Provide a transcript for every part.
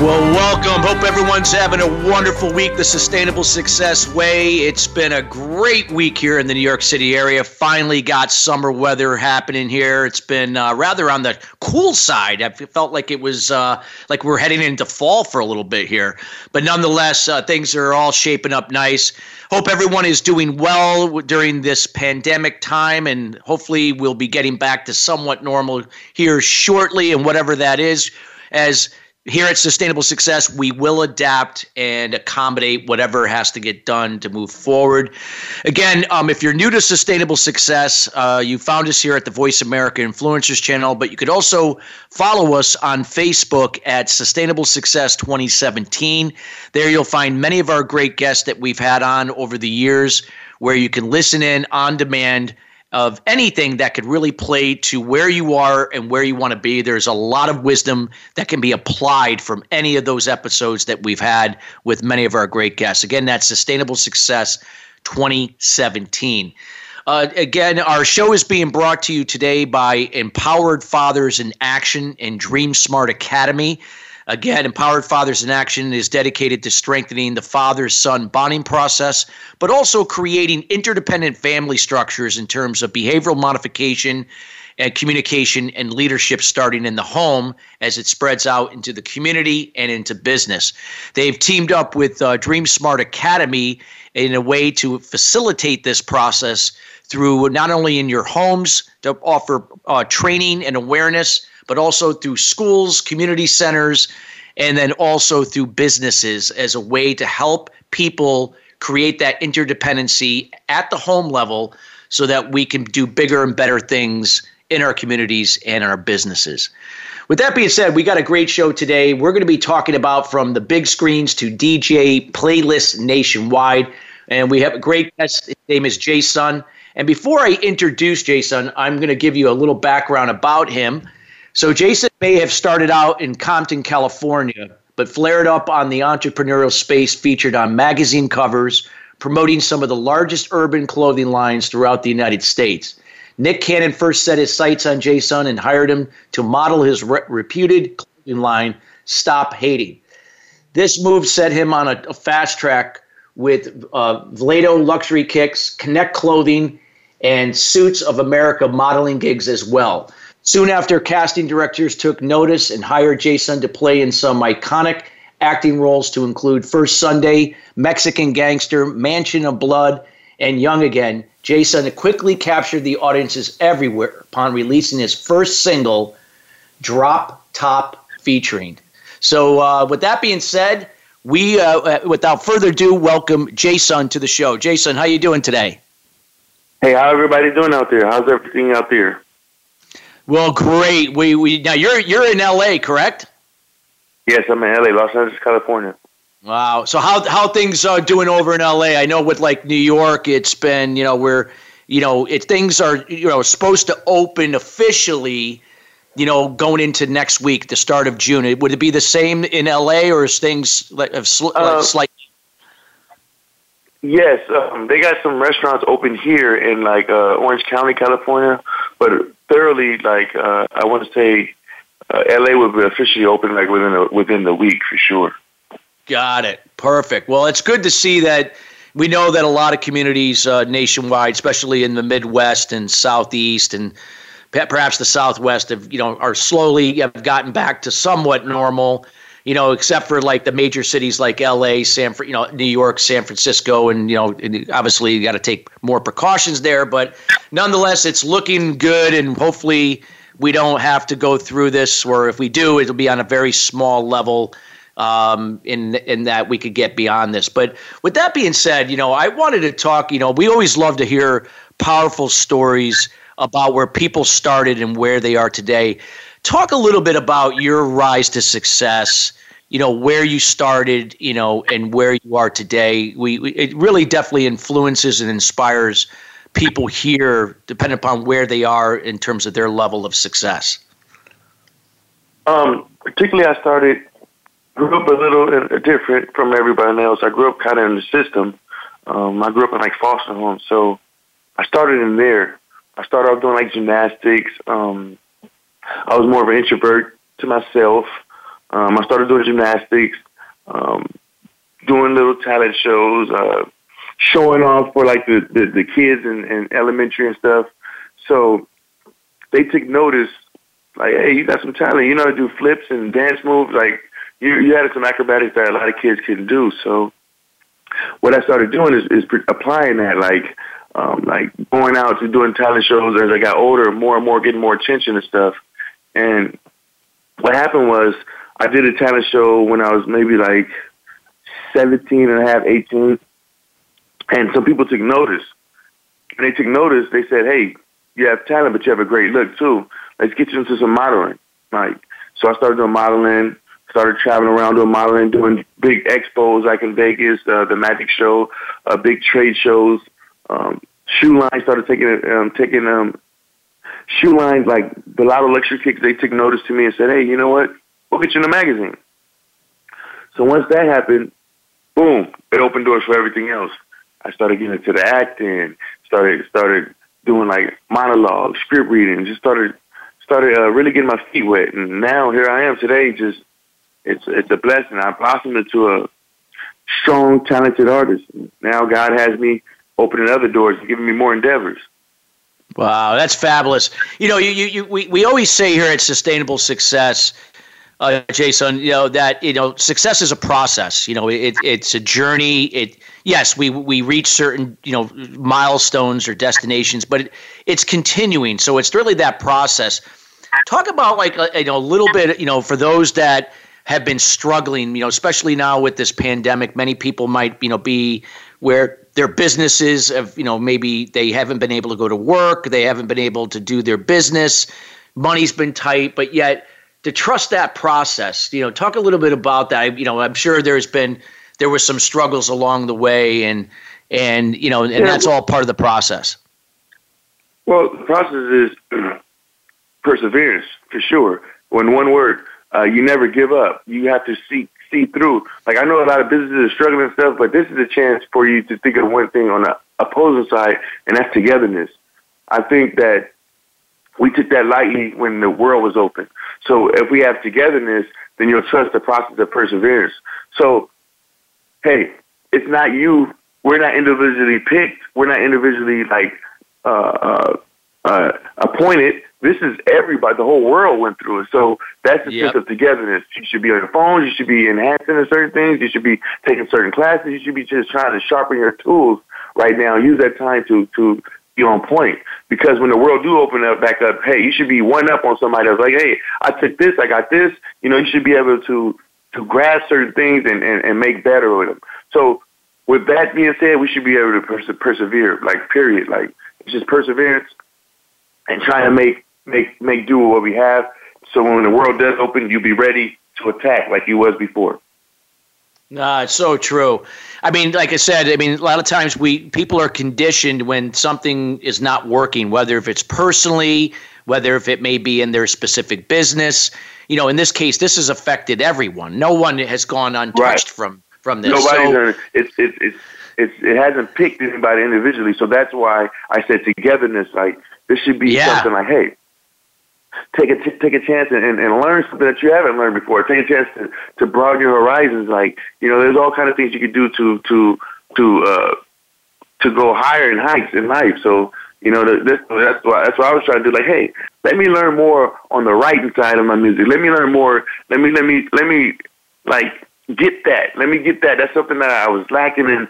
Well, welcome. Hope everyone's having a wonderful week the Sustainable Success Way. It's been a great week here in the New York City area. Finally got summer weather happening here. It's been uh, rather on the cool side. I felt like it was uh, like we're heading into fall for a little bit here. But nonetheless, uh, things are all shaping up nice. Hope everyone is doing well during this pandemic time, and hopefully we'll be getting back to somewhat normal here shortly, and whatever that is. As here at Sustainable Success, we will adapt and accommodate whatever has to get done to move forward. Again, um, if you're new to Sustainable Success, uh, you found us here at the Voice America Influencers channel, but you could also follow us on Facebook at Sustainable Success 2017. There you'll find many of our great guests that we've had on over the years where you can listen in on demand of anything that could really play to where you are and where you want to be. There's a lot of wisdom that can be applied from any of those episodes that we've had with many of our great guests. Again, that's Sustainable Success 2017. Uh, again, our show is being brought to you today by Empowered Fathers in Action and Dream Smart Academy. Again, Empowered Fathers in Action is dedicated to strengthening the father son bonding process, but also creating interdependent family structures in terms of behavioral modification and communication and leadership starting in the home as it spreads out into the community and into business. They've teamed up with uh, Dream Smart Academy in a way to facilitate this process through not only in your homes to offer uh, training and awareness but also through schools, community centers, and then also through businesses as a way to help people create that interdependency at the home level so that we can do bigger and better things in our communities and our businesses. With that being said, we got a great show today. We're going to be talking about from the big screens to DJ playlists nationwide. And we have a great guest. His name is Jason. And before I introduce Jason, I'm going to give you a little background about him. So Jason may have started out in Compton, California, but flared up on the entrepreneurial space featured on magazine covers, promoting some of the largest urban clothing lines throughout the United States. Nick Cannon first set his sights on Jason and hired him to model his re- reputed clothing line, Stop Hating. This move set him on a, a fast track with uh, Vlado Luxury Kicks, Connect Clothing, and Suits of America modeling gigs as well. Soon after, casting directors took notice and hired Jason to play in some iconic acting roles to include First Sunday, Mexican Gangster, Mansion of Blood, and Young Again. Jason quickly captured the audiences everywhere upon releasing his first single, Drop Top Featuring. So, uh, with that being said, we, uh, uh without further ado, welcome Jason to the show. Jason, how you doing today? Hey, how everybody doing out there? How's everything out there? Well, great. We we now you're you're in LA, correct? Yes, I'm in LA, Los Angeles, California. Wow. So how how things are doing over in LA? I know with like New York, it's been you know we're you know it things are you know supposed to open officially. You know, going into next week, the start of June, would it be the same in LA, or is things like, have sl- uh, slightly? Yes, um, they got some restaurants open here in like uh, Orange County, California, but thoroughly like uh, I want to say uh, LA will be officially open like within a, within the week for sure. Got it. Perfect. Well, it's good to see that. We know that a lot of communities uh, nationwide, especially in the Midwest and Southeast and perhaps the Southwest, have you know are slowly have gotten back to somewhat normal you know, except for like the major cities like L.A., San, you know, New York, San Francisco, and you know, obviously you got to take more precautions there. But nonetheless, it's looking good, and hopefully we don't have to go through this. Or if we do, it'll be on a very small level. Um, in in that we could get beyond this. But with that being said, you know, I wanted to talk. You know, we always love to hear powerful stories about where people started and where they are today. Talk a little bit about your rise to success you know where you started you know and where you are today. We, we, it really definitely influences and inspires people here depending upon where they are in terms of their level of success. Um, particularly i started grew up a little different from everybody else. I grew up kind of in the system. Um, i grew up in like foster homes so i started in there. I started off doing like gymnastics um, i was more of an introvert to myself um, I started doing gymnastics, um, doing little talent shows, uh, showing off for like the, the, the kids in, in elementary and stuff. So they took notice, like, hey, you got some talent. You know how to do flips and dance moves. Like, you, you had some acrobatics that a lot of kids couldn't do. So what I started doing is, is applying that, like, um, like going out to doing talent shows as I got older, more and more getting more attention and stuff. And what happened was I did a talent show when I was maybe like 17 and a half, 18. And some people took notice. And they took notice. They said, hey, you have talent, but you have a great look too. Let's get you into some modeling. Like, so I started doing modeling, started traveling around doing modeling, doing big expos like in Vegas, uh, the Magic Show, uh, big trade shows. Um, shoe line started taking um, taking um, shoe lines like the Lotto Luxury Kicks. They took notice to me and said, "Hey, you know what? We'll get you in the magazine. So once that happened, boom, it opened doors for everything else. I started getting into the acting, started started doing like monologues, script reading, just started started uh, really getting my feet wet, and now here I am today. Just it's it's a blessing. I blossomed into a strong, talented artist. Now God has me opening other doors and giving me more endeavors. Wow, that's fabulous. You know, you, you, you we, we always say here at Sustainable Success, uh, Jason, you know that you know success is a process. You know, it, it's a journey. It yes, we we reach certain you know milestones or destinations, but it, it's continuing. So it's really that process. Talk about like uh, you know a little bit. You know, for those that have been struggling, you know, especially now with this pandemic, many people might you know be where their businesses have you know maybe they haven't been able to go to work, they haven't been able to do their business, money's been tight, but yet to trust that process. You know, talk a little bit about that. You know, I'm sure there's been there were some struggles along the way, and and you know, and yeah. that's all part of the process. Well, the process is perseverance for sure. When one word, uh, you never give up. You have to see see through. Like I know a lot of businesses are struggling and stuff, but this is a chance for you to think of one thing on the opposing side, and that's togetherness. I think that we took that lightly when the world was open. So if we have togetherness, then you'll trust the process of perseverance. So, hey, it's not you. We're not individually picked. We're not individually like uh, uh, uh, appointed. This is everybody. The whole world went through it. So that's the yep. sense of togetherness. You should be on your phones. You should be enhancing certain things. You should be taking certain classes. You should be just trying to sharpen your tools right now. Use that time to to be on point. Because when the world do open up back up, hey, you should be one up on somebody else. Like, hey, I took this, I got this. You know, you should be able to to grasp certain things and, and, and make better with them. So with that being said, we should be able to perse- persevere. Like, period. Like, it's just perseverance and trying to make make make do with what we have. So when the world does open, you'll be ready to attack like you was before. No, it's so true. I mean, like I said, I mean, a lot of times we people are conditioned when something is not working, whether if it's personally, whether if it may be in their specific business. You know, in this case, this has affected everyone. No one has gone untouched right. from from this. Nobody. So, it's it's it's it's it hasn't picked anybody individually. So that's why I said togetherness. Like this should be yeah. something like, hey, take a t- take a chance and, and, and learn something that you haven't learned before. Take a chance to, to broaden your horizons. Like you know, there's all kind of things you could do to to to uh, to go higher in heights in life. So you know, this, that's why that's what I was trying to do. Like, hey, let me learn more on the writing side of my music. Let me learn more. Let me let me let me like get that. Let me get that. That's something that I was lacking in.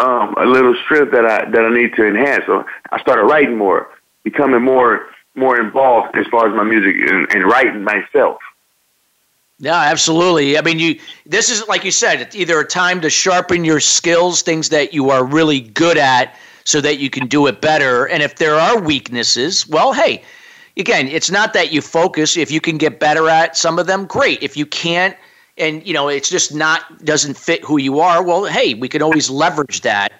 Um, a little strength that I that I need to enhance. So I started writing more, becoming more more involved as far as my music and, and writing myself. Yeah, absolutely. I mean, you. This is like you said. It's either a time to sharpen your skills, things that you are really good at, so that you can do it better. And if there are weaknesses, well, hey, again, it's not that you focus. If you can get better at some of them, great. If you can't, and you know it's just not doesn't fit who you are well hey we can always leverage that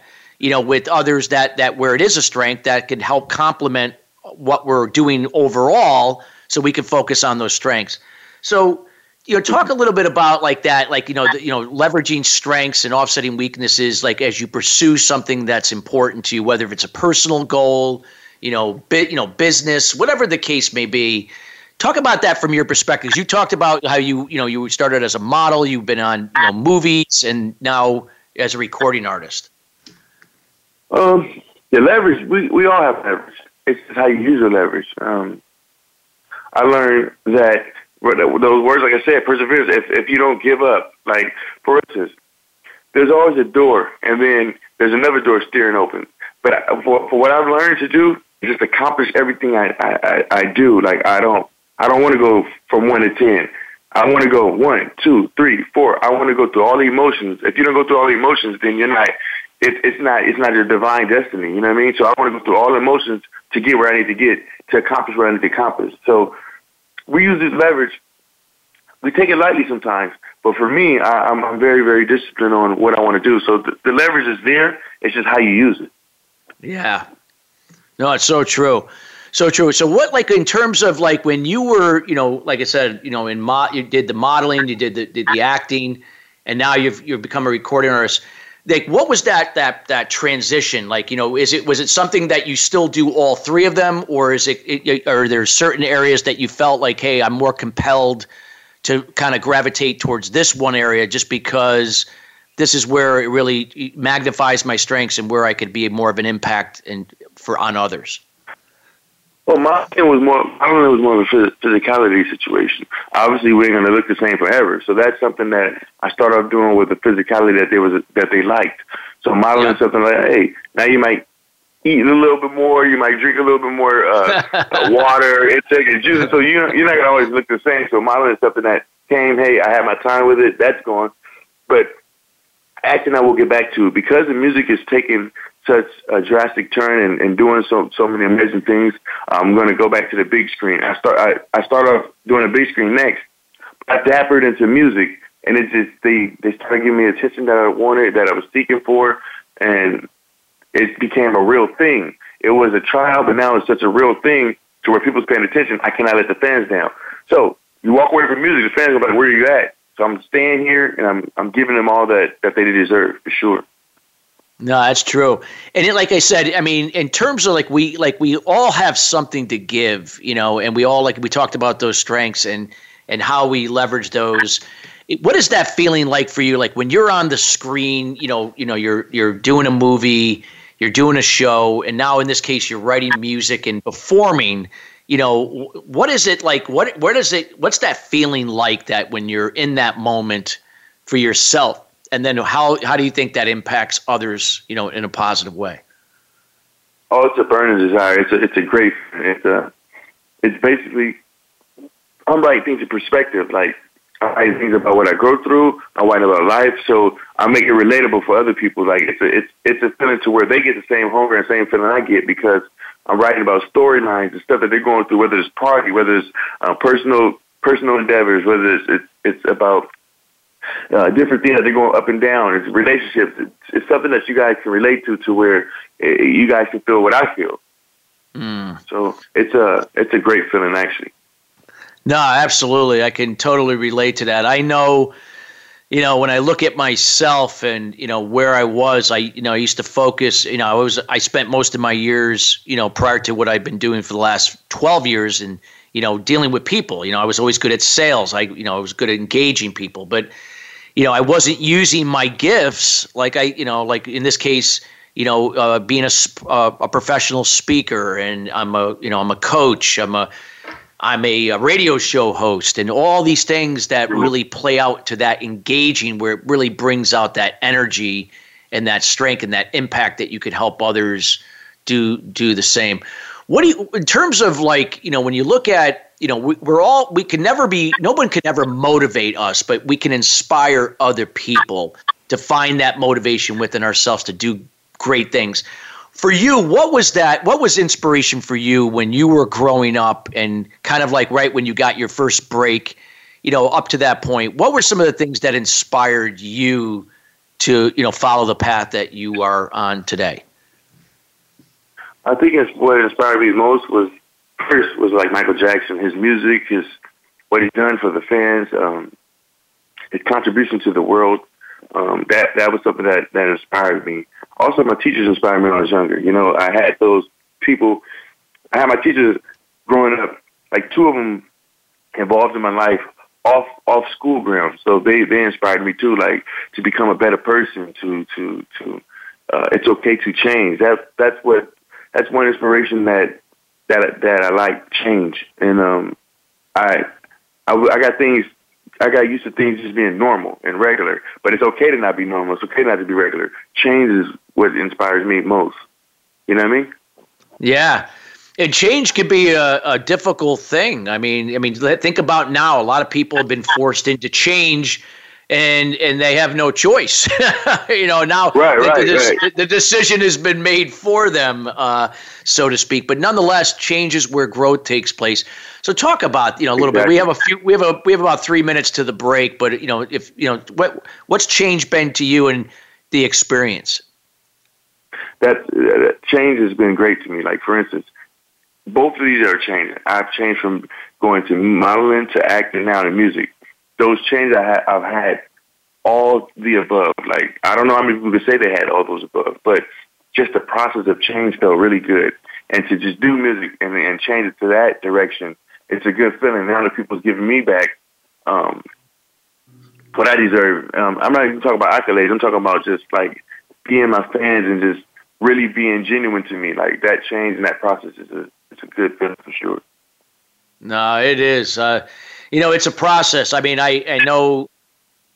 you know with others that that where it is a strength that can help complement what we're doing overall so we can focus on those strengths. So you know talk a little bit about like that like you know the, you know leveraging strengths and offsetting weaknesses like as you pursue something that's important to you whether it's a personal goal you know bit you know business whatever the case may be. Talk about that from your perspective. You talked about how you you know you started as a model you've been on you know movies and now as a recording artist um the leverage we, we all have leverage it's just how you use the leverage um i learned that those words, like I said, perseverance. If if you don't give up, like for instance, there's always a door, and then there's another door steering open. But for, for what I've learned to do, just accomplish everything I I, I do. Like I don't I don't want to go from one to ten. I want to go one, two, three, four. I want to go through all the emotions. If you don't go through all the emotions, then you're not. It, it's not. It's not your divine destiny. You know what I mean? So I want to go through all the emotions to get where I need to get to accomplish what I need to accomplish. So we use this leverage. We take it lightly sometimes, but for me, I, I'm, I'm very, very disciplined on what I want to do. So the, the leverage is there. It's just how you use it. Yeah. No, it's so true. So true. So what, like, in terms of like when you were, you know, like I said, you know, in mo- you did the modeling, you did the, did the acting, and now you've you've become a recording artist like what was that that that transition? Like you know is it was it something that you still do all three of them or is it, it are there certain areas that you felt like hey i'm more compelled to kind of gravitate towards this one area just because this is where it really magnifies my strengths and where i could be more of an impact and for on others well, my thing was more. I don't know. It was more of a physicality situation. Obviously, we ain't gonna look the same forever. So that's something that I started off doing with the physicality that they was that they liked. So modeling yeah. something like, hey, now you might eat a little bit more. You might drink a little bit more uh, uh, water, intake and juice. So you you're not gonna always look the same. So modeling something that came. Hey, I had my time with it. That's gone. But acting, I will get back to because the music is taking such a drastic turn and, and doing so so many amazing things. I'm going to go back to the big screen. I start I, I start off doing a big screen next. I dappered into music, and it just they they started giving me attention that I wanted, that I was seeking for, and it became a real thing. It was a trial, but now it's such a real thing to where people's paying attention. I cannot let the fans down. So you walk away from music, the fans are like, "Where are you at?" So I'm staying here, and I'm I'm giving them all that that they deserve for sure. No, that's true. And it, like I said, I mean, in terms of like we like we all have something to give, you know, and we all like we talked about those strengths and and how we leverage those. What is that feeling like for you? Like when you're on the screen, you know, you know, you're you're doing a movie, you're doing a show, and now in this case, you're writing music and performing. You know, what is it like? What where does it? What's that feeling like that when you're in that moment for yourself? And then how how do you think that impacts others you know in a positive way? Oh it's a burning desire. It's a it's a great it's a it's basically i'm writing things in perspective. Like i things about what i go through. I write about life. So i make it relatable for other people. Like it's a it's it's a feeling to where they get the same hunger and same feeling i get because i'm writing about storylines and stuff that they're going through whether it's party whether it's uh, personal personal endeavors whether it's it's, it's about uh, different things that they're going up and down. It's relationships. It's, it's something that you guys can relate to, to where uh, you guys can feel what I feel. Mm. So it's a it's a great feeling, actually. No, absolutely. I can totally relate to that. I know, you know, when I look at myself and you know where I was, I you know I used to focus. You know, I was I spent most of my years, you know, prior to what I've been doing for the last twelve years, and you know, dealing with people. You know, I was always good at sales. I you know I was good at engaging people, but you know, I wasn't using my gifts like I, you know, like in this case, you know, uh, being a, uh, a professional speaker and I'm a, you know, I'm a coach, I'm a, I'm a, a, radio show host and all these things that really play out to that engaging where it really brings out that energy and that strength and that impact that you could help others do do the same. What do you in terms of like, you know, when you look at you know we, we're all we can never be no one can ever motivate us but we can inspire other people to find that motivation within ourselves to do great things for you what was that what was inspiration for you when you were growing up and kind of like right when you got your first break you know, up to that point, what were some of the things that inspired you to, you know, follow the path that you are on today? I think what inspired me most was first was like Michael Jackson, his music, his what he's done for the fans, um, his contribution to the world. Um, that that was something that that inspired me. Also, my teachers inspired me when I was younger. You know, I had those people. I had my teachers growing up. Like two of them involved in my life off off school grounds. So they they inspired me too, like to become a better person. To to to uh, it's okay to change. That that's what that's one inspiration that that that I like change. And um, I, I I got things. I got used to things just being normal and regular, but it's okay to not be normal. It's okay not to be regular. Change is what inspires me most. You know what I mean? Yeah. And change can be a, a difficult thing. I mean, I mean, think about now. A lot of people have been forced into change and and they have no choice. you know, now right, right, the, right. the, decision has been made for them, uh, so to speak. But nonetheless, changes where growth takes place. So talk about you know a little exactly. bit. We have a few. We have a we have about three minutes to the break. But you know, if you know what what's change been to you and the experience. That uh, change has been great to me. Like for instance, both of these are changing. I've changed from going to modeling to acting now to music those changes I ha- I've had all the above. Like I don't know how many people could say they had all those above, but just the process of change felt really good. And to just do music and, and change it to that direction, it's a good feeling. Now that people's giving me back um, what I deserve. Um, I'm not even talking about accolades. I'm talking about just like being my fans and just really being genuine to me. Like that change and that process is a it's a good feeling for sure. No, it is. Uh, you know, it's a process. I mean, I, I know,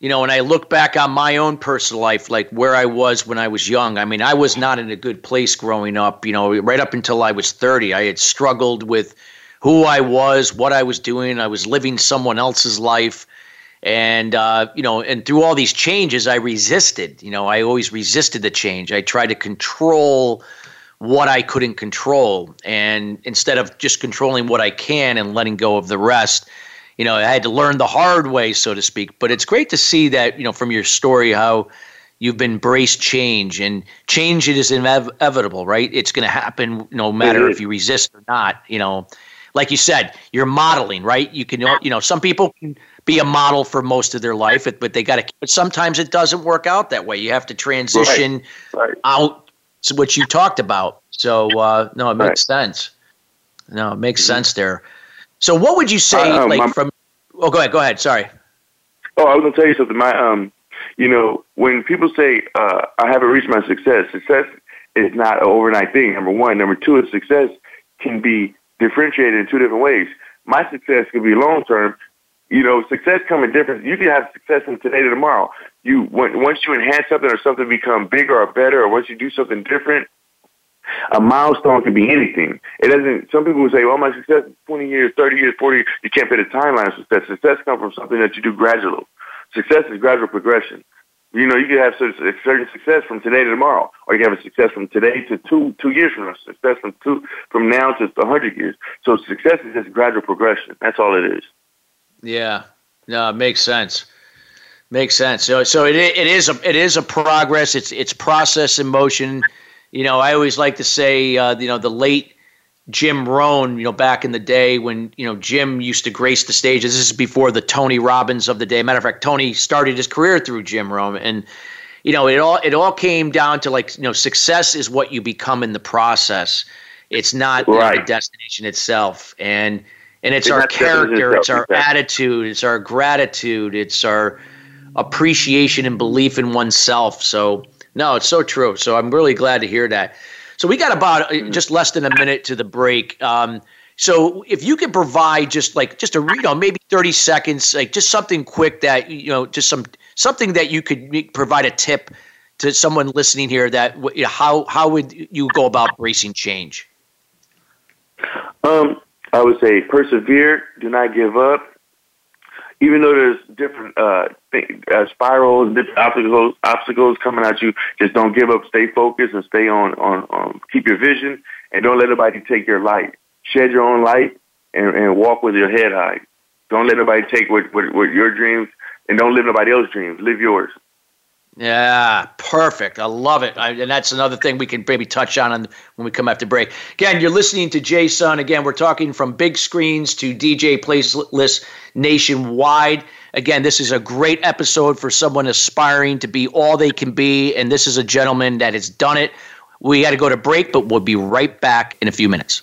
you know, when I look back on my own personal life, like where I was when I was young, I mean, I was not in a good place growing up. You know, right up until I was 30, I had struggled with who I was, what I was doing. I was living someone else's life. And, uh, you know, and through all these changes, I resisted. You know, I always resisted the change. I tried to control what I couldn't control. And instead of just controlling what I can and letting go of the rest, you know, I had to learn the hard way, so to speak. But it's great to see that, you know, from your story, how you've embraced change and change it is inevitable, right? It's going to happen no matter if you resist or not. You know, like you said, you're modeling, right? You can, you know, some people can be a model for most of their life, but they got to, but sometimes it doesn't work out that way. You have to transition right. Right. out, which you talked about. So, uh, no, it makes right. sense. No, it makes mm-hmm. sense there. So what would you say, uh, um, like from? Oh, go ahead. Go ahead. Sorry. Oh, I was gonna tell you something. My um, you know, when people say uh, I haven't reached my success, success is not an overnight thing. Number one. Number two is success can be differentiated in two different ways. My success could be long term. You know, success come in different. You can have success from today to tomorrow. You when, once you enhance something or something become bigger or better, or once you do something different, a milestone can be anything. It doesn't. Some people say, "Well, my success is 20 years, 30 years, 40 years." You can't put a timeline of success. Success comes from something that you do gradually. Success is gradual progression. You know, you can have certain success from today to tomorrow, or you can have a success from today to two two years from now. Success from two from now to 100 years. So success is just gradual progression. That's all it is. Yeah, no, it makes sense. Makes sense. So, so it it is a it is a progress. It's it's process in motion you know, I always like to say, uh, you know, the late Jim Rohn, you know, back in the day when, you know, Jim used to grace the stages. This is before the Tony Robbins of the day. Matter of fact, Tony started his career through Jim Rohn. And, you know, it all it all came down to like, you know, success is what you become in the process. It's not right. the destination itself. And and it's, it's our character, it's our attitude, it's our gratitude, it's our appreciation and belief in oneself. So no, it's so true. So I'm really glad to hear that. So we got about uh, just less than a minute to the break. Um, so if you could provide just like just a you know maybe 30 seconds, like just something quick that you know just some something that you could provide a tip to someone listening here that you know, how how would you go about bracing change? Um, I would say persevere, do not give up, even though there's different uh, uh, spirals, different obstacles, obstacles coming at you, just don't give up. Stay focused and stay on, on, on keep your vision and don't let anybody take your light. Shed your own light and, and walk with your head high. Don't let nobody take what, what, what your dreams, and don't live nobody else's dreams. Live yours. Yeah, perfect. I love it. I, and that's another thing we can maybe touch on, when we come after break. Again, you're listening to J Sunn. Again, we're talking from big screens to DJ playlists nationwide. Again, this is a great episode for someone aspiring to be all they can be. And this is a gentleman that has done it. We got to go to break, but we'll be right back in a few minutes.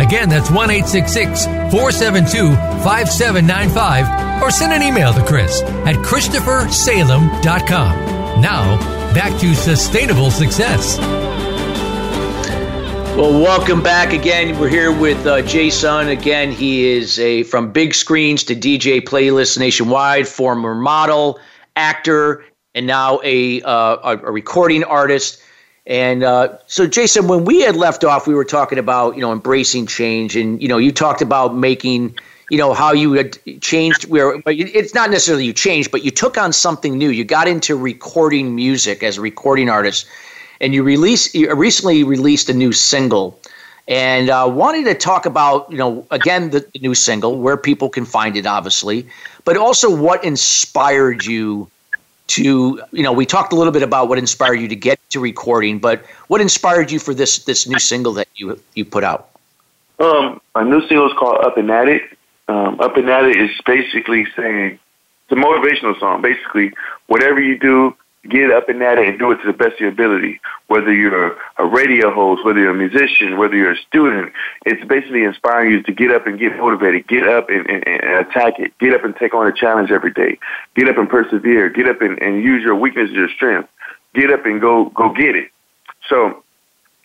Again, that's 1 866 472 5795. Or send an email to Chris at ChristopherSalem.com. Now, back to sustainable success. Well, welcome back again. We're here with uh, Jason. Again, he is a from big screens to DJ playlists nationwide, former model, actor, and now a uh, a recording artist. And uh, so, Jason, when we had left off, we were talking about you know embracing change, and you know you talked about making you know how you had changed where it's not necessarily you changed but you took on something new. You got into recording music as a recording artist and you released you recently released a new single. And uh, wanted to talk about you know again the new single where people can find it obviously but also what inspired you to you know we talked a little bit about what inspired you to get to recording but what inspired you for this this new single that you you put out um my new single is called up and at it um, Up and At It is basically saying, it's a motivational song. Basically, whatever you do, get up and at it and do it to the best of your ability. Whether you're a radio host, whether you're a musician, whether you're a student, it's basically inspiring you to get up and get motivated, get up and, and, and attack it, get up and take on a challenge every day, get up and persevere, get up and, and use your weakness as your strength, get up and go go get it. So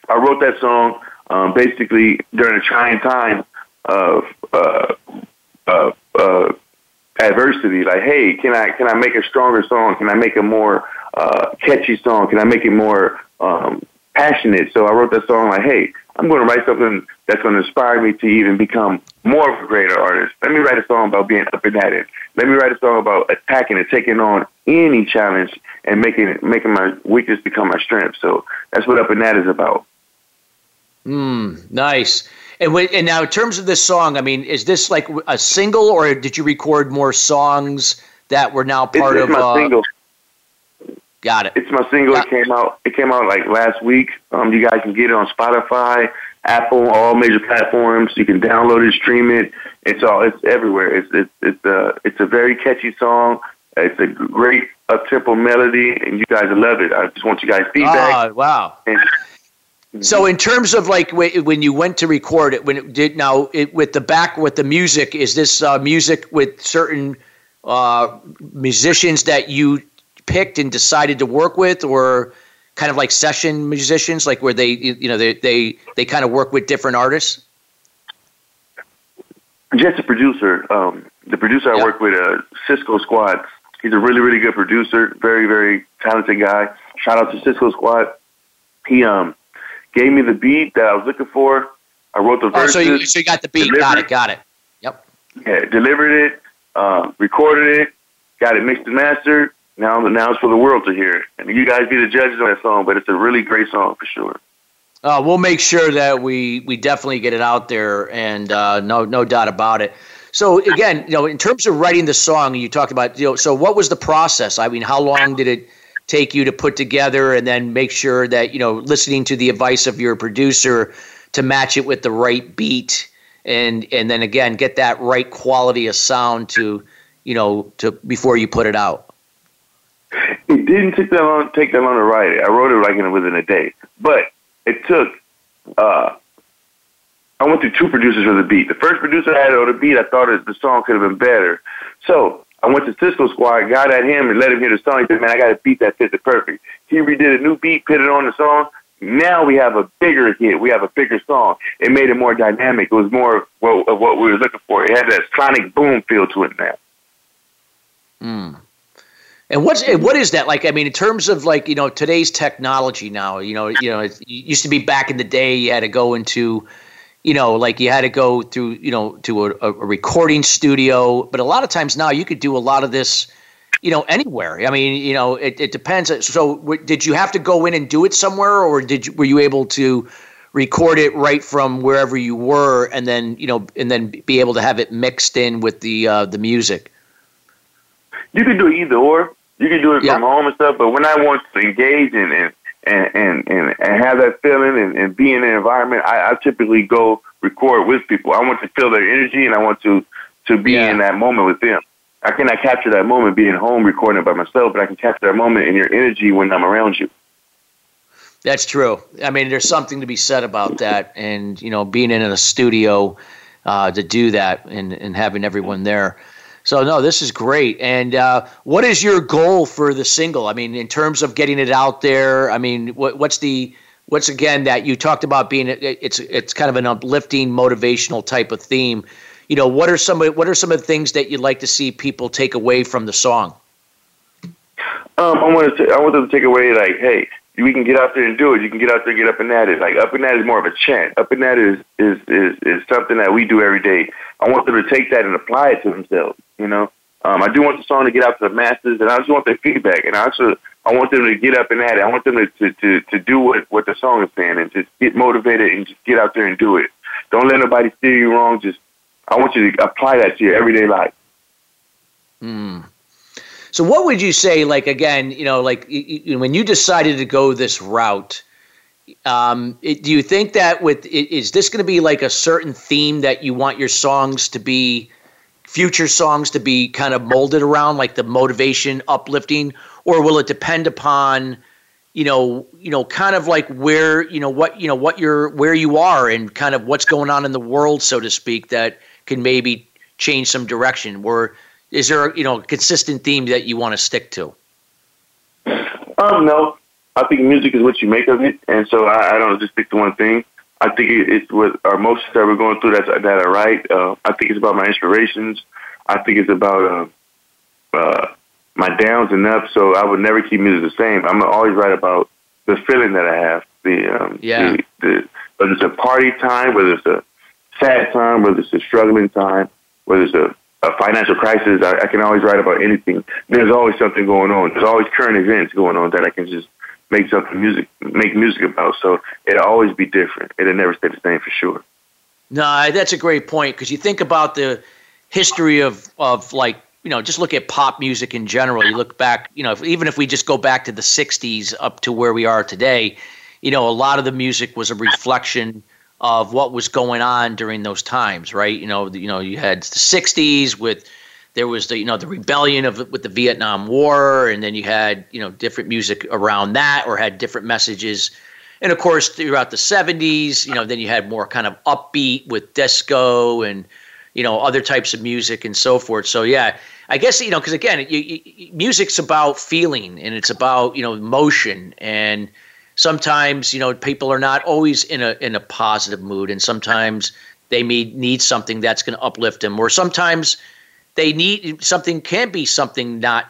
I wrote that song um, basically during a trying time of uh, uh, uh, adversity. Like, hey, can I can I make a stronger song? Can I make a more uh, catchy song? Can I make it more um, passionate? So I wrote that song like, hey, I'm going to write something that's going to inspire me to even become more of a greater artist. Let me write a song about being up and at it. Let me write a song about attacking and taking on any challenge and making making my weakness become my strength. So that's what up and at is about. Mm, nice. And, and now, in terms of this song, I mean, is this like a single, or did you record more songs that were now part it's, of? It's my uh, single. Got it. It's my single. it came out. It came out like last week. Um, you guys can get it on Spotify, Apple, all major platforms. You can download it, stream it. It's all. It's everywhere. It's it's it's a it's a very catchy song. It's a great up tempo melody, and you guys love it. I just want you guys feedback. Oh wow! And so, in terms of like when you went to record it, when it did now it, with the back with the music, is this uh, music with certain uh, musicians that you picked and decided to work with, or kind of like session musicians, like where they you know they they they kind of work with different artists? Just a producer. Um, the producer I work with, uh, Cisco Squad. He's a really really good producer, very very talented guy. Shout out to Cisco Squad. He um gave me the beat that I was looking for. I wrote the Oh, verses. so you so you got the beat. Got it. Got it. Yep. yeah, delivered it, uh, recorded it, got it mixed and mastered. Now, now it's for the world to hear. And you guys be the judges on that song, but it's a really great song for sure. Uh, we'll make sure that we we definitely get it out there, and uh, no no doubt about it. So again, you know, in terms of writing the song, you talked about, you know, so what was the process? I mean, how long did it take you to put together, and then make sure that you know, listening to the advice of your producer to match it with the right beat, and and then again get that right quality of sound to, you know, to before you put it out. It didn't take that long. Take that long to write it. I wrote it like in within a day, but it took. Uh, I went through two producers for the beat. The first producer I had on the beat, I thought the song could have been better. So I went to Cisco Squad, got at him, and let him hear the song. He said, "Man, I got to beat that fits it perfect." He redid a new beat, put it on the song. Now we have a bigger hit. We have a bigger song. It made it more dynamic. It was more of what, of what we were looking for. It had that sonic boom feel to it now. Hmm. And what's what is that like? I mean, in terms of like you know today's technology now, you know, you know, it used to be back in the day you had to go into, you know, like you had to go through, you know, to a, a recording studio. But a lot of times now you could do a lot of this, you know, anywhere. I mean, you know, it, it depends. So, w- did you have to go in and do it somewhere, or did you, were you able to record it right from wherever you were, and then you know, and then be able to have it mixed in with the uh, the music? you can do either or. You can do it Yeah. from home and stuff, but when I want to engage in, and and and, and, and have that feeling and, and be in an environment, I, I typically go record with people. I want to feel their energy and I want to to be Yeah. in that moment with them. I cannot capture that moment being home recording it by myself, but I can capture that moment in your energy when I'm around you. That's true. I mean, there's something to be said about that, and you know, being in a studio uh, to do that and and having everyone there. So no, this is great. And uh, what is your goal for the single? I mean, in terms of getting it out there. I mean, what, what's the what's again that you talked about being it- it's it's kind of an uplifting, motivational type of theme. You know, what are some what are some of the things that you'd like to see people take away from the song? Um, I want to. I want them to take away like, hey, we can get out there and do it. You can get out there, get up and at it. Like up and at is more of a chant. Up and at is is is is something that we do every day. I want them to take that and apply it to themselves. You know, um, I do want the song to get out to the masses, and I just want their feedback. And I also I want them to get up and at it. I want them to to to, to do what what the song is saying and just get motivated and just get out there and do it. Don't let nobody steer you wrong. Just I want you to apply that to your everyday life. So, what would you say? Like again, you know, like y- y- when you decided to go this route, um, it, do you think that with is this going to be like a certain theme that you want your songs to be, future songs to be kind of molded around, like the motivation, uplifting, or will it depend upon, you know, you know, kind of like where you know what you know what you're where you are and kind of what's going on in the world, so to speak, that can maybe change some direction. Where is there you know a consistent theme that you want to stick to? Um, no. I think music is what you make of it, and so I, I don't just stick to one thing. I think it, it's what our emotions that we're going through that that I write. Uh, I think it's about my inspirations. I think it's about uh, uh, my downs and ups. So I would never keep music the same. I'm always write about the feeling that I have. The um, Yeah. the, the whether it's a party time, whether it's a sad time, whether it's a struggling time, whether it's a, a financial crisis, I, I can always write about anything. There's always something going on. There's always current events going on that I can just make something music make music about. So it'll always be different. It'll never stay the same for sure. No, that's a great point because you think about the history of of like you know just look at pop music in general. You look back, you know, if, even if we just go back to the '60s up to where we are today, you know, a lot of the music was a reflection of what was going on during those times, right? You know, the, you know, you had the '60s with there was the you know the rebellion of with the Vietnam War, and then you had you know different music around that, or had different messages. And of course, throughout the '70s, you know, then you had more kind of upbeat with disco and you know other types of music and so forth. So yeah, I guess you know because again, you, you, music's about feeling and it's about you know emotion and sometimes you know people are not always in a in a positive mood and sometimes they may need something that's going to uplift them or sometimes they need something can be something not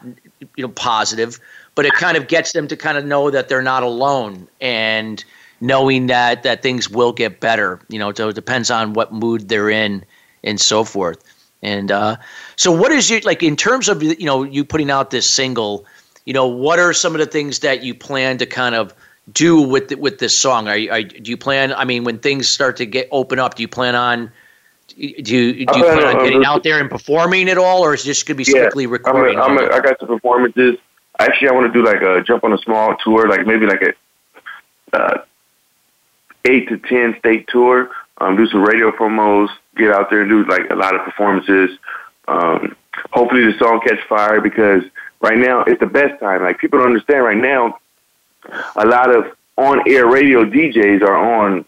you know positive but it kind of gets them to kind of know that they're not alone and knowing that that things will get better. You know, so it depends on what mood they're in and so forth. And uh, so, what is your like in terms of you know you putting out this single? You know, what are some of the things that you plan to kind of do with the, with this song? Are, you, are do you plan? I mean, when things start to get open up, do you plan on do you, do you plan on getting out there and performing at all, or is this going to be strictly yeah, recording? I'm a, I'm a, I got some performances. Actually, I want to do like a jump on a small tour, like maybe like a uh, eight to ten state tour. Um, do some radio promos, get out there and do like a lot of performances. Um, hopefully, the song catch fire because right now it's the best time. Like people don't understand right now. A lot of on-air radio DJs are on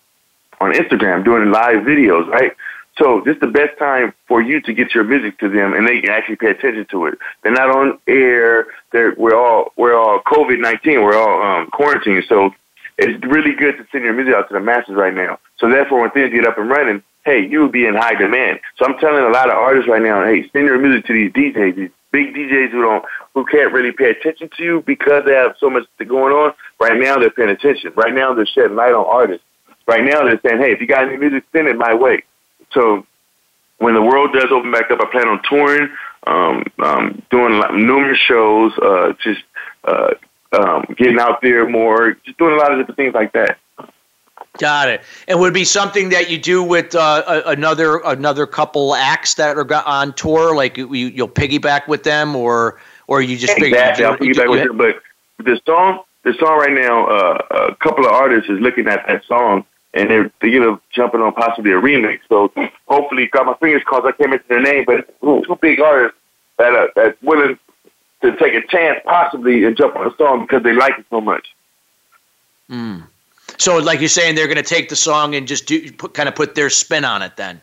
on Instagram doing live videos, right? So this is the best time for you to get your music to them, and they can actually pay attention to it. They're not on air. They're we're all we're all COVID nineteen. We're all um, quarantined. So it's really good to send your music out to the masses right now. So therefore, when things get up and running, hey, you will be in high demand. So I'm telling a lot of artists right now, hey, send your music to these DJs, these big DJs who don't who can't really pay attention to you because they have so much going on. Right now, they're paying attention. Right now, they're shedding light on artists. Right now, they're saying, hey, if you got any music, send it my way. So when the world does open back up, I plan on touring, um, um, doing numerous shows, uh, just uh, um, getting out there more, just doing a lot of different things like that. Got it. And would it be something that you do with uh, another another couple acts that are on tour, like you, you'll piggyback with them, or or you just exactly. I'll piggyback with them. But the song, the song right now, uh, a couple of artists is looking at that song and they're thinking of jumping on possibly a remix. So hopefully, got my fingers crossed. I can't mention their name, but two big artists that are that's willing to take a chance possibly and jump on a song because they like it so much. Mm. So, like you're saying, they're going to take the song and just do put, kind of put their spin on it. Then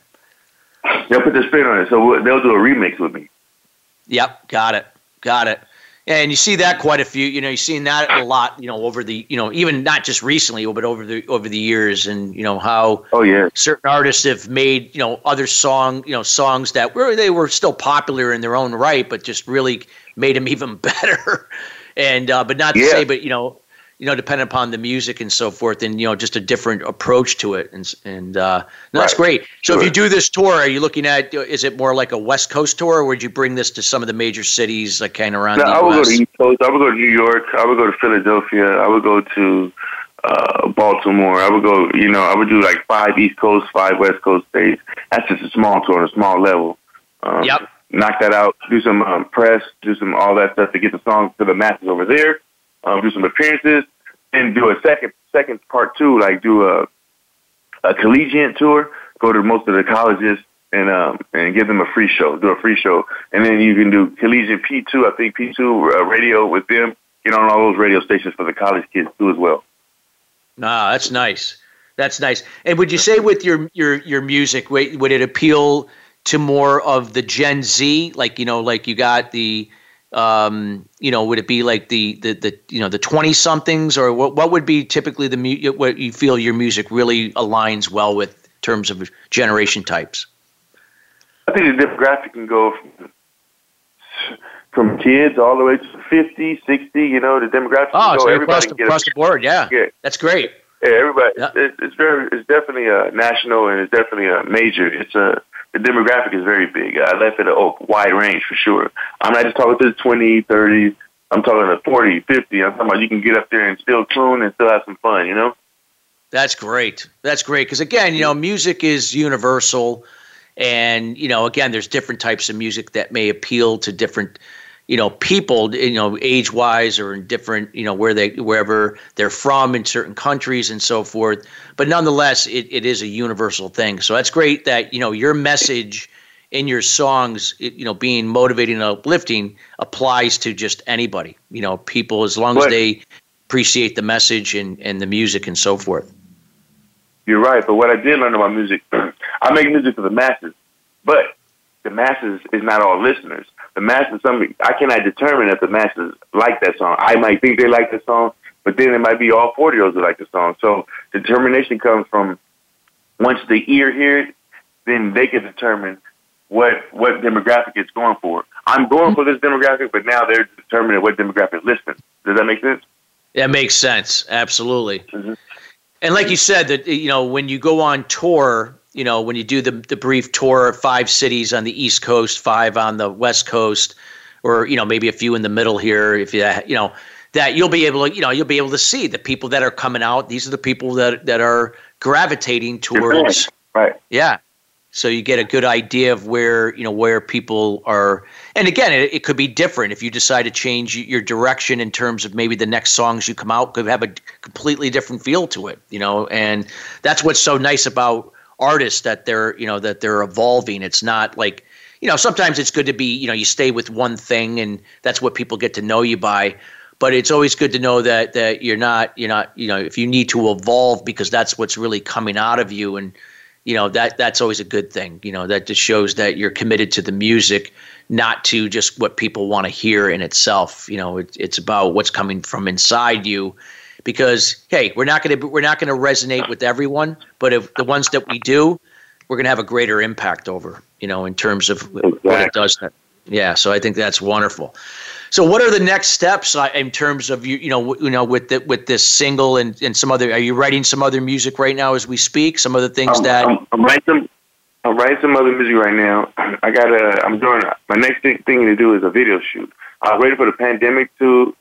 they'll put their spin on it. So they'll do a remix with me. Yep, got it, got it and you see that quite a few. You know, you've seen that a lot. You know, over the you know even not just recently, but over the over the years, and you know how oh yeah certain artists have made you know other song you know songs that were they were still popular in their own right, but just really made them even better. and uh, but not to yeah. say, but you know you know, depending upon the music and so forth, and you know, just a different approach to it, and and uh, no, that's great. So, sure. if you do this tour, are you looking at? Is it more like a West Coast tour, or would you bring this to some of the major cities, like kind of around? No, the I would go to East Coast. I would go to New York. I would go to Philadelphia. I would go to uh, Baltimore. I would go. You know, I would do like five East Coast, five West Coast states. That's just a small tour, on a small level. Um, yep. Knock that out. Do some um, press. Do some all that stuff to get the song to the masses over there. Um, do some appearances and do a second second part two, like do a a collegiate tour, go to most of the colleges and um and give them a free show, do a free show, and then you can do collegiate P two, I think P two uh, radio with them, get on all those radio stations for the college kids too as well. Nah, that's nice. That's nice. And would you say with your your your music, would it appeal to more of the Gen Z, like you know, like you got the um, you know, would it be like the the, the you know the twenty somethings, or what what would be typically the mu- what you feel your music really aligns well with in terms of generation types? I think the demographic can go from, from kids all the way to 50, 60, You know, the demographic. Oh, so across, the, across the board, yeah. yeah. That's great. Yeah, everybody. Yeah. It's, it's very. It's definitely a national and it's definitely a major. It's a the demographic is very big. I left it a oh, wide range for sure. I'm not just talking to the 20, 30. I'm talking to 40, 50. I'm talking about you can get up there and still tune and still have some fun, you know? That's great. That's great. Because again, you know, music is universal. And, you know, again, there's different types of music that may appeal to different you know people you know age wise or in different you know where they wherever they're from in certain countries and so forth. But nonetheless it, it is a universal thing. So that's great that you know your message in your songs you know being motivating and uplifting applies to just anybody you know people as long as they appreciate the message and, and the music and so forth. You're right but what i did learn about music i make music for the masses but the masses is not all listeners the masses, some I cannot determine if the masses like that song. I might think they like the song, but then it might be all forty year olds that like the song. So determination comes from once the ear hear it, then they can determine what what demographic it's going for. I'm going for this demographic, but now they're determining what demographic listening. Does that make sense? That makes sense. Absolutely. Mm-hmm. And like you said, that you know, when you go on tour, you know, when you do the the brief tour of five cities on the East Coast, five on the West Coast, or you know, maybe a few in the middle here, if you you know, that you'll be able to, you know, you'll be able to see the people that are coming out. These are the people that that are gravitating towards. Right. Yeah. So you get a good idea of where you know where people are, and again, it, it, could be different if you decide to change your direction in terms of maybe the next songs you come out could have a completely different feel to it, you know. And that's what's so nice about artists that they're you know that they're evolving. It's not like you know sometimes it's good to be you know you stay with one thing and that's what people get to know you by. But it's always good to know that that you're not you're not you know if you need to evolve because that's what's really coming out of you. And you know that that's always a good thing. You know that just shows that you're committed to the music not to just what people want to hear in itself. You know it, it's about what's coming from inside you because hey we're not going to we're not going to resonate with everyone but if the ones that we do we're going to have a greater impact over you know in terms of exactly. what it does yeah so i think that's wonderful so, what are the next steps uh, in terms of you, you know, you know, with the, with this single and, and some other? Are you writing some other music right now as we speak? Some other things I'm, that I'm, I'm writing some. I'm writing some other music right now. I got a. I'm doing my next thing to do is a video shoot. I was waiting for the pandemic to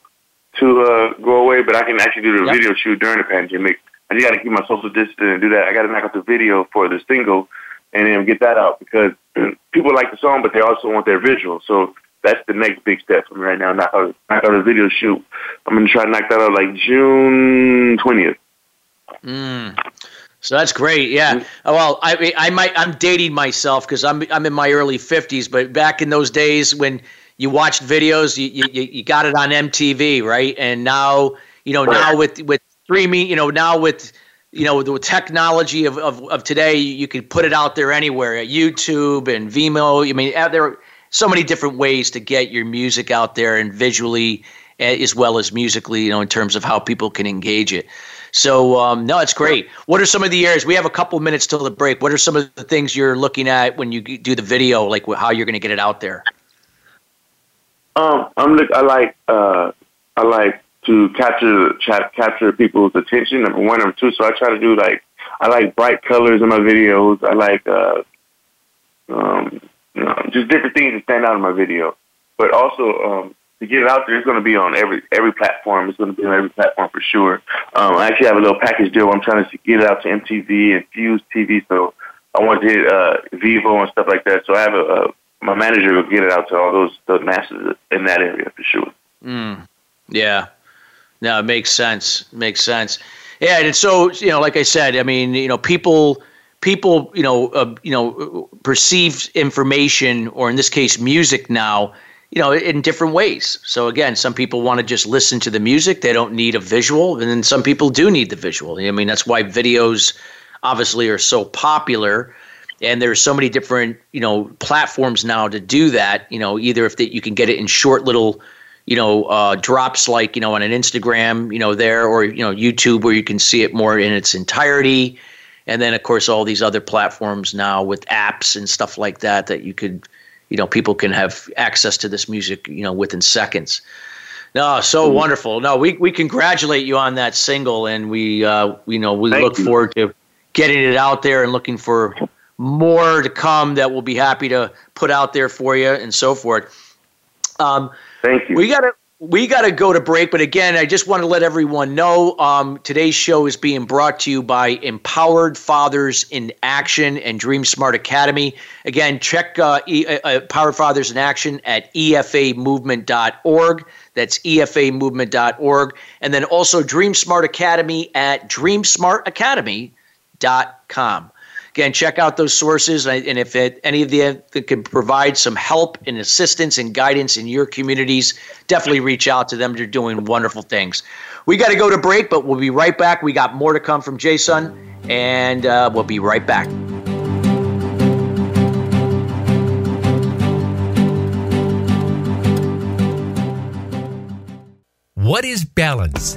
to uh, go away, but I can actually do the yep. video shoot during the pandemic. I just got to keep my social distance and do that. I got to knock out the video for the single and then get that out because people like the song, but they also want their visual. So that's the next big step for me right now. Knock out, knock out a video shoot. I'm gonna try to knock that out like June twentieth. Mm. So that's great. Yeah. Mm-hmm. Well, I I might I'm dating myself because I'm I'm in my early fifties, but back in those days when you watched videos, you, you you got it on MTV, right? And now you know now with with streaming, you know now with you know the technology of, of, of today, you can put it out there anywhere at YouTube and Vimeo. I mean, there are so many different ways to get your music out there and visually eh, as well as musically, you know, in terms of how people can engage it. So um, no, it's great. What are some of the areas? We have a couple minutes till the break. What are some of the things you're looking at when you do the video, like how you're going to get it out there? Um, I'm look. I like. Uh, I like to capture capture people's attention. Number one, number two. So I try to do like. I like bright colors in my videos. I like. Uh, um, you know, just different things that stand out in my video. But also, um, to get it out there, it's going to be on every every platform. It's going to be on every platform for sure. Um, I actually have a little package deal. I'm trying to get it out to MTV and Fuse TV. So I want to hit uh, Vevo and stuff like that. So I have a, a my manager will get it out to all those those masses in that area for sure. Mm. Yeah. No, it makes sense. Makes sense. Yeah, and so you know, like I said, I mean, you know, people people, you know, uh, you know, perceive information, or in this case, music now, you know, in different ways. So again, some people want to just listen to the music; they don't need a visual, and then some people do need the visual. I mean, that's why videos obviously are so popular. And there's so many different, you know, platforms now to do that. You know, either if the, you can get it in short little, you know, uh, drops like you know on an Instagram, you know, there, or you know, YouTube where you can see it more in its entirety and then of course all these other platforms now with apps and stuff like that that you could you know people can have access to this music you know within seconds no so mm-hmm. wonderful no we, we congratulate you on that single and we uh you know we Thank look you. forward to getting it out there and looking for more to come that we'll be happy to put out there for you and so forth um Thank you. We got to we got to go to break, but again, I just want to let everyone know um, today's show is being brought to you by Empowered Fathers in Action and Dream Smart Academy. Again, check uh, e- uh, uh Empowered Fathers in Action at efamovement.org. That's efamovement.org. And then also Dream Smart Academy at dreamsmartacademy.com. Again, check out those sources, and if it, any of them can provide some help and assistance and guidance in your communities, definitely reach out to them. They're doing wonderful things. We got to go to break, but we'll be right back. We got more to come from J Sunn, and uh, we'll be right back. What is balance?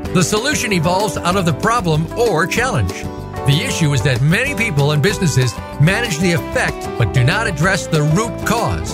The solution evolves out of the problem or challenge. The issue is that many people and businesses manage the effect but do not address the root cause.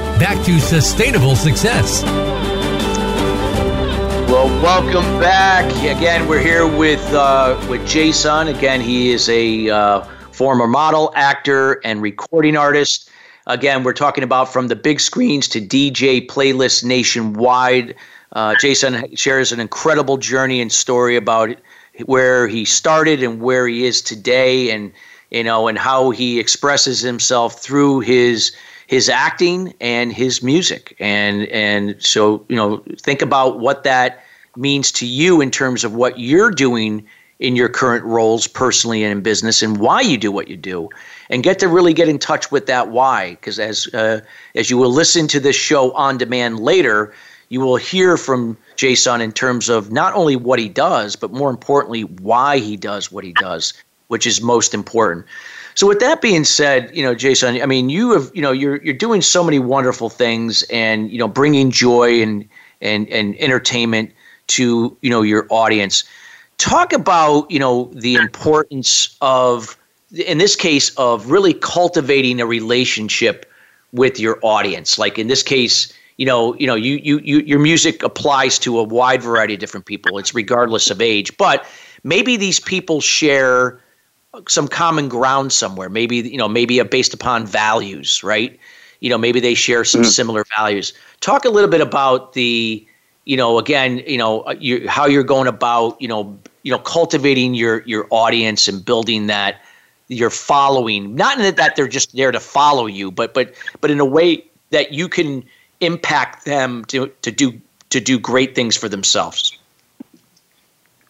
back to sustainable success. Well, welcome back. Again, we're here with uh, with J Sunn. Again, he is a uh, former model, actor, and recording artist. Again, we're talking about from the big screens to DJ playlists nationwide. Uh, J Sunn shares an incredible journey and story about where he started and where he is today, and you know, and how he expresses himself through his his acting and his music. And and so, you know, think about what that means to you in terms of what you're doing in your current roles personally and in business and why you do what you do and get to really get in touch with that why because as uh, as you will listen to this show on demand later you will hear from J Sunn in terms of not only what he does but more importantly why he does what he does which is most important so with that being said, you know, J Sunn, I mean, you have, you know, you're you're doing so many wonderful things, and you know, bringing joy and and and entertainment to you know your audience. Talk about you know the importance of, in this case, of really cultivating a relationship with your audience. Like in this case, you know, you know, you you, you your music applies to a wide variety of different people. It's regardless of age, but maybe these people share some common ground somewhere. Maybe you know, maybe based upon values, right? You know, maybe they share some mm-hmm. similar values. Talk a little bit about the, you know, again, you know, uh, you, how you're going about, you know, you know, cultivating your your audience and building that your following. Not in that they're just there to follow you, but but but in a way that you can impact them to to do to do great things for themselves.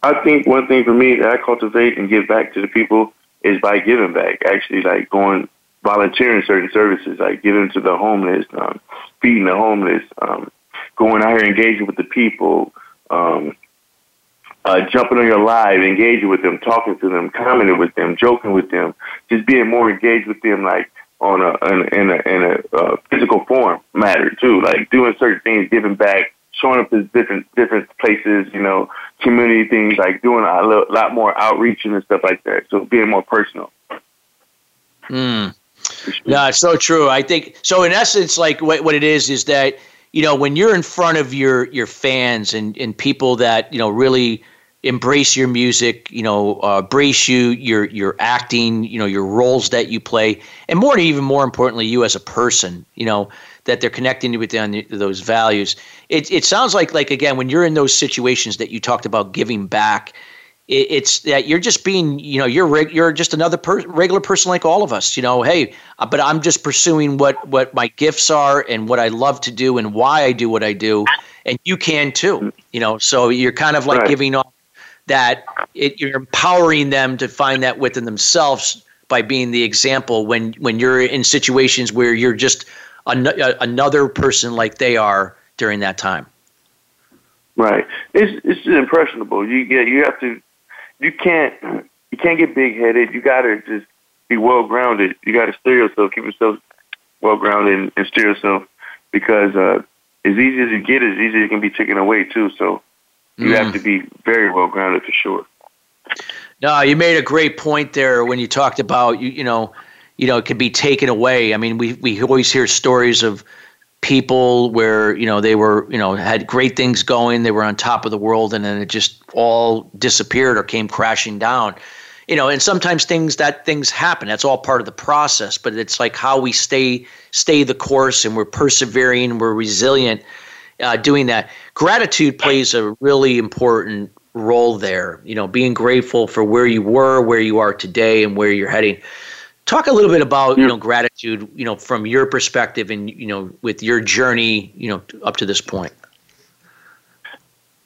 I think one thing for me that I cultivate and give back to the people is by giving back. Actually, like going volunteering certain services, like giving to the homeless, um, feeding the homeless, um, going out here engaging with the people, um, uh, jumping on your live, engaging with them, talking to them, commenting with them, joking with them, just being more engaged with them, like on a in, in a in a uh, physical form matter too, like doing certain things, giving back, showing up to different different places, you know, community things, like doing a lot more outreach and stuff like that. So being more personal. Hmm. Yeah, it's so true. I think so. In essence, like what what it is is that you know when you're in front of your your fans and and people that you know really embrace your music, you know, uh, embrace you, your your acting, you know, your roles that you play, and more even more importantly, you as a person, you know, that they're connecting you with those values. It it sounds like like again when you're in those situations that you talked about giving back, it, it's that you're just being you know you're you're just another per, regular person like all of us. You know, hey, uh, but I'm just pursuing what what my gifts are and what I love to do and why I do what I do, and you can too. You know, so you're kind of like right. giving off that it, you're empowering them to find that within themselves by being the example when when you're in situations where you're just an, another person like they are during that time. Right. It's it's impressionable. You get you have to you can't you can't get big headed. You gotta just be well grounded. You gotta steer yourself, keep yourself well grounded and, and steer yourself because uh as easy as you get, as easy as it can be taken away too. So you mm. have to be very well grounded for sure. No, you made a great point there when you talked about you you know you know, it could be taken away. I mean, we we always hear stories of people where you know they were you know had great things going they were on top of the world and then it just all disappeared or came crashing down you know and sometimes things that things happen that's all part of the process but it's like how we stay stay the course and we're persevering and we're resilient uh, doing that gratitude plays a really important role there you know being grateful for where you were where you are today and where you're heading Talk a little bit about you know gratitude, you know, from your perspective and you know with your journey, you know, up to this point.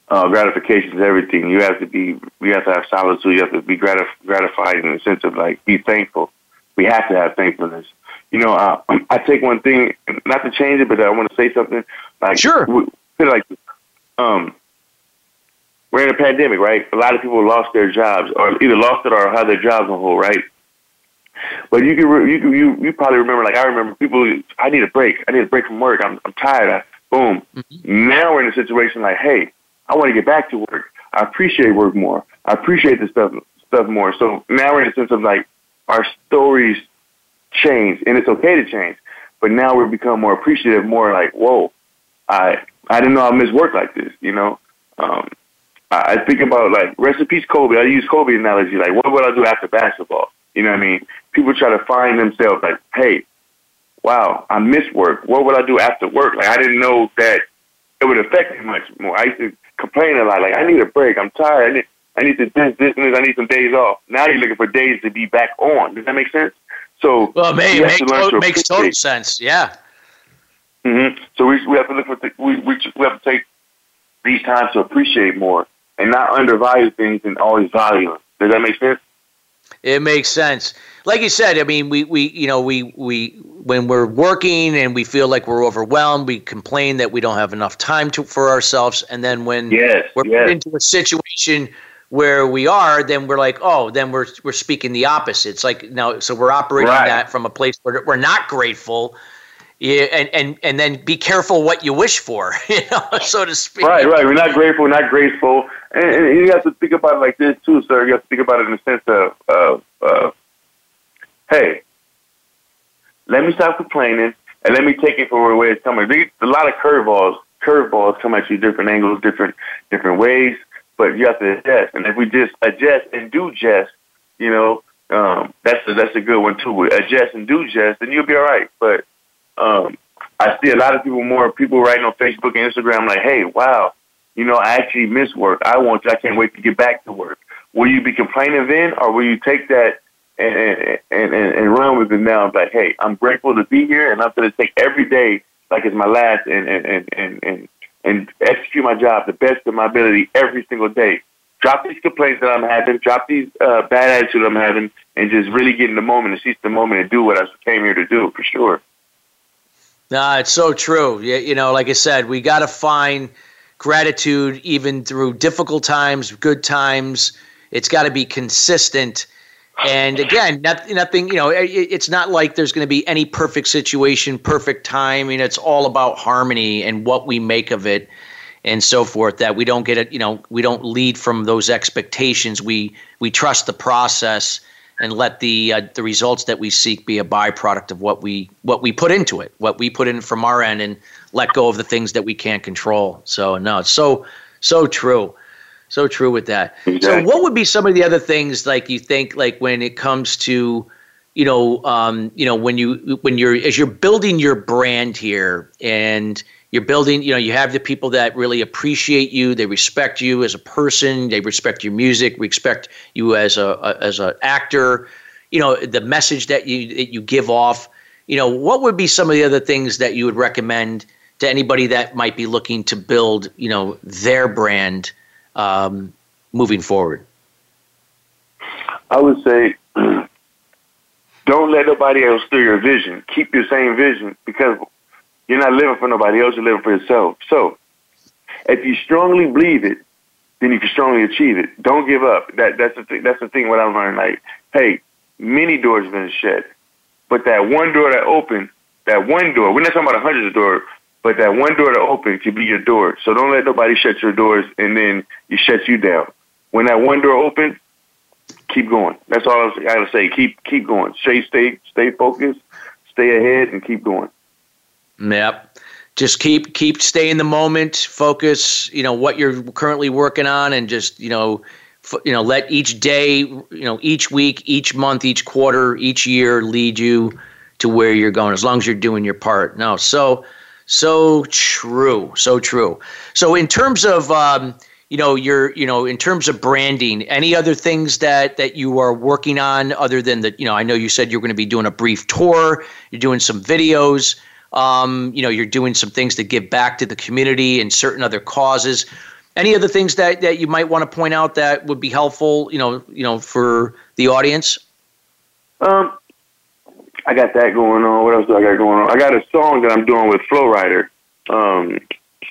Uh, gratification is everything. You have to be, you have to have solitude. You have to be gratif- gratified in the sense of like be thankful. We have to have thankfulness. You know, uh, I take one thing, not to change it, but I want to say something. Like sure, we, like um, we're in a pandemic, right? A lot of people lost their jobs, or either lost it or had their jobs on hold, right? But you can you you you probably remember like I remember people. I need a break. I need a break from work. I'm I'm tired. I, boom. Mm-hmm. Now we're in a situation like, hey, I want to get back to work. I appreciate work more. I appreciate this stuff stuff more. So now we're in a sense of like our stories change, and it's okay to change. But now we've become more appreciative, more like, whoa, I I didn't know I miss work like this. You know, um, I think about like recipes Kobe. I use Kobe analogy. Like, what would I do after basketball? You know what I mean? People try to find themselves like, hey, wow, I miss work. What would I do after work? Like I didn't know that it would affect me much more. I used to complain a lot, like I need a break. I'm tired. I need, I need to this, this, and this. I need some days off. Now you're looking for days to be back on. Does that make sense? So well, it make, to to makes total sense. Yeah. Mm-hmm. So we we have to look for th- we we we have to take these times to appreciate more and not undervalue things and always value them. Does that make sense? It makes sense. Like you said, I mean, we, we you know we we when we're working and we feel like we're overwhelmed, we complain that we don't have enough time to for ourselves, and then when yes, we're yes. put into a situation where we are, then we're like, oh, then we're we're speaking the opposite. It's like now, so we're operating right. that from a place where we're not grateful. Yeah, and, and and then be careful what you wish for, you know, so to speak. Right, right. We're not grateful, not graceful, and, and, you have to think about it like this too, sir. You have to think about it in the sense of, uh, hey, let me stop complaining and let me take it for where it's coming. A lot of curveballs, curveballs come at you different angles, different different ways, but you have to adjust. And if we just adjust and do just, you know, um, that's a, that's a good one too. Adjust and do just, then you'll be all right. But um, I see a lot of people, more people writing on Facebook and Instagram, like, "Hey, wow, you know, I actually miss work. I want, I can't wait to get back to work." Will you be complaining then, or will you take that and and and, and run with it now? Like, hey, I'm grateful to be here, and I'm going to take every day like it's my last, and and and and and, and execute my job the best of my ability every single day. Drop these complaints that I'm having, drop these uh, bad attitudes I'm having, and just really get in the moment and seize the moment and do what I came here to do for sure. No, it's so true. You, you know, like I said, we got to find gratitude even through difficult times, good times. It's got to be consistent. And again, not, nothing, you know, it, it's not like there's going to be any perfect situation, perfect time. I mean, it's all about harmony and what we make of it and so forth that we don't get it, you know, we don't lead from those expectations. We, we trust the process and let the uh, the results that we seek be a byproduct of what we what we put into it, what we put in from our end, and let go of the things that we can't control. So no, it's so so true, so true with that. Exactly. So what would be some of the other things like you think like when it comes to you know um, you know when you when you're as you're building your brand here and you're building you know you have the people that really appreciate you they respect you as a person they respect your music We respect you as a, a as an actor. You know the message that you that you give off you know what would be some of the other things that you would recommend to anybody that might be looking to build you know their brand um, moving forward? I would say don't let nobody else steal your vision. Keep your same vision because you're not living for nobody else, you're living for yourself. So, if you strongly believe it, then you can strongly achieve it. Don't give up. That that's the thing. That's the thing. What I'm learning, like, hey, many doors have been shut, but that one door that opened, that one door. We're not talking about hundreds of doors, but that one door that opened could be your door. So don't let nobody shut your doors and then you shut you down. When that one door opens, keep going. That's all I gotta say. Keep keep going. Stay stay stay focused. Stay ahead and keep going. Yep. Just keep keep stay in the moment. Focus. You know what you're currently working on, and just you know. f- You know, let each day, you know, each week, each month, each quarter, each year lead you to where you're going. As long as you're doing your part. No, so, so true, so true. So, in terms of, um, you know, your, you know, in terms of branding, any other things that that you are working on other than that you know, I know you said you're going to be doing a brief tour. You're doing some videos. Um, you know, you're doing some things to give back to the community and certain other causes. Any other things that, that you might want to point out that would be helpful, you know, you know, for the audience? Um, I got that going on. What else do I got going on? I got a song that I'm doing with Flo Rida. Um,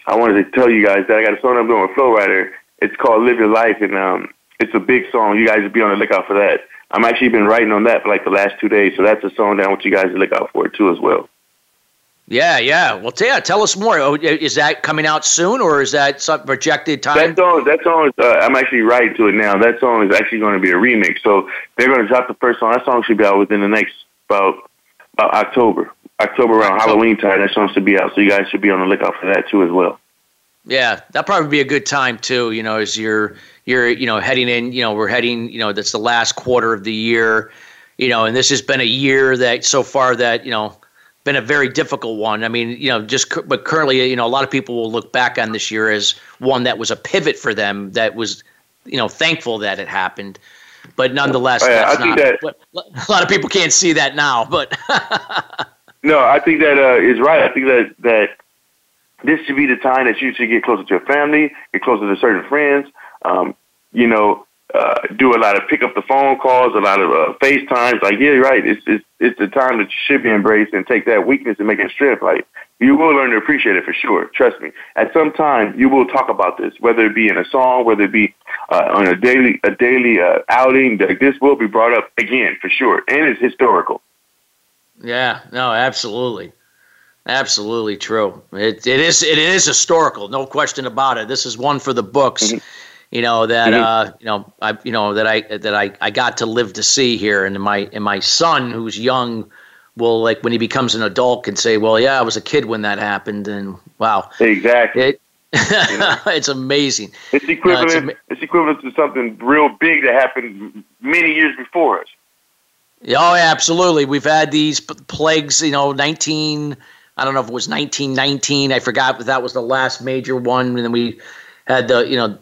I wanted to tell you guys that I got a song I'm doing with Flo Rida. It's called "Live Your Life," and um, it's a big song. You guys will be on the lookout for that. I'm actually been writing on that for like the last two days, so that's a song that I want you guys to look out for too as well. Yeah, yeah. Well, yeah, tell us more. Oh, Is that coming out soon, or is that some projected time? That song, that song, is, uh, I'm actually writing to it now. That song is actually going to be a remix. So they're going to drop the first song. That song should be out within the next about about October, October around Halloween time. That song should be out. So you guys should be on the lookout for that too as well. Yeah, that'd probably be a good time too. You know, as you're you're you know heading in. You know, we're heading. You know, that's the last quarter of the year. You know, and this has been a year that so far that you know been a very difficult one. I mean, you know, just but currently, you know, a lot of people will look back on this year as one that was a pivot for them. That was, you know, thankful that it happened. But nonetheless, Oh, yeah, that's I think not. that- a lot of people can't see that now, but No, I think that uh, is right. I think that that this should be the time that you should get closer to your family, get closer to certain friends. Um, you know, uh, do a lot of pick up the phone calls, a lot of uh, FaceTimes. Like, yeah, you're right. It's it's it's the time that you should be embraced and take that weakness and make it strength. Like, you will learn to appreciate it for sure. Trust me. At some time, you will talk about this, whether it be in a song, whether it be uh, on a daily a daily uh, outing. Like, this will be brought up again for sure, and it's historical. yeah, no, absolutely, absolutely true. It it is it is historical, no question about it. This is one for the books. You know that Mhm. uh, you know I you know that I that I, I got to live to see here, and my and my son who's young will like when he becomes an adult can say, well, yeah, I was a kid when that happened, and wow, Exactly. it it's amazing. It's equivalent. ama- it's equivalent to something real big that happened many years before us. Oh, absolutely. We've had these p- plagues, you know, 19, I don't know if it was 1919. I forgot, but that was the last major one. And then we had the, you know,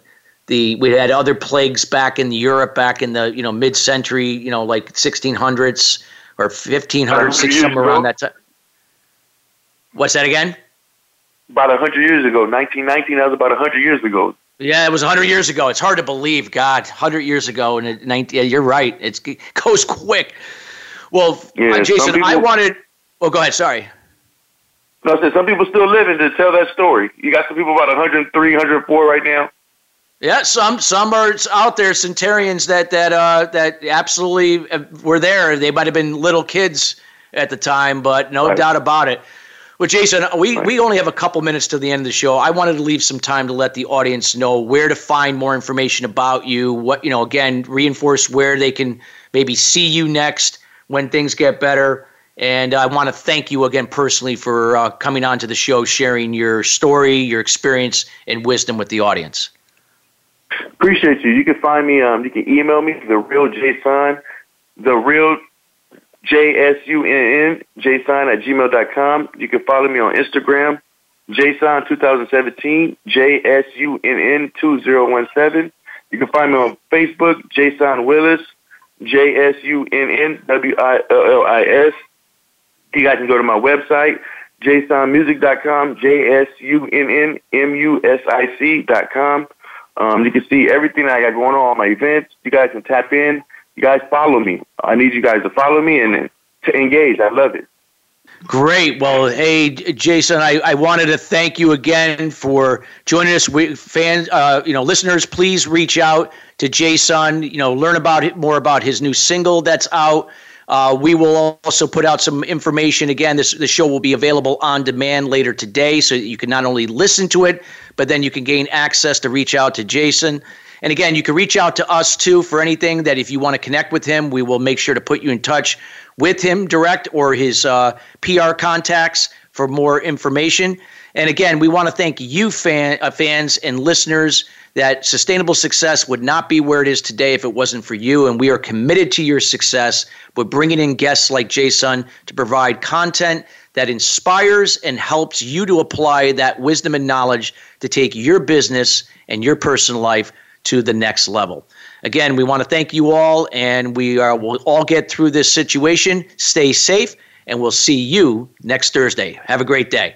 the, we had other plagues back in Europe back in the, you know, mid century, you know, like 1600s or 1500s, years somewhere around that time. What's that again? About a hundred years ago, 1919. That was about a hundred years ago. Yeah, it was 100 years ago. It's hard to believe. God, 100 years ago. And it, 19, yeah, you're right. It's, it goes quick. Well, Yeah, uh, J Sunn, I wanted. Oh, go ahead. Sorry. No, I said some people still living to tell that story. You got some people about 103, 104 right now. Yeah, some some are out there, centurions that that uh, that absolutely uh, were there. They might have been little kids at the time, but no Right. doubt about it. Well, J Sunn, we, Right. we only have a couple minutes to the end of the show. I wanted to leave some time to let the audience know where to find more information about you. What you know, again, reinforce where they can maybe see you next when things get better. And I want to thank you again personally for uh, coming on to the show, sharing your story, your experience, and wisdom with the audience. Appreciate you. You can find me. Um, you can email me the real J Sunn, the real J S U N N J Sunn at gmail.com. You can follow me on Instagram, J Sunn 2017 J S U N N 2017. You can find me on Facebook, J Sunn Willis, J S U N N W I L L I S. You guys can go to my website, jsunnmusic.com, J S U N N M U S I C.com. Um, you can see everything I got going on, my events. You guys can tap in. You guys follow me. I need you guys to follow me and to engage. I love it. Great. Well, hey, J Sunn, I, I wanted to thank you again for joining us. We, fans, uh, you know, listeners, please reach out to J Sunn. You know, learn about it, more about his new single that's out. Uh, we will also put out some information. Again, this the show will be available on demand later today, so you can not only listen to it, but then you can gain access to reach out to J Sunn. And again, you can reach out to us too for anything that if you want to connect with him, we will make sure to put you in touch with him direct or his uh, PR contacts for more information. And again, we want to thank you, fan, uh, fans and listeners, that sustainable success would not be where it is today if it wasn't for you. And we are committed to your success with bringing in guests like J Sunn to provide content that inspires and helps you to apply that wisdom and knowledge to take your business and your personal life to the next level. Again, we want to thank you all, and we are, will all get through this situation. Stay safe, and we'll see you next Thursday. Have a great day.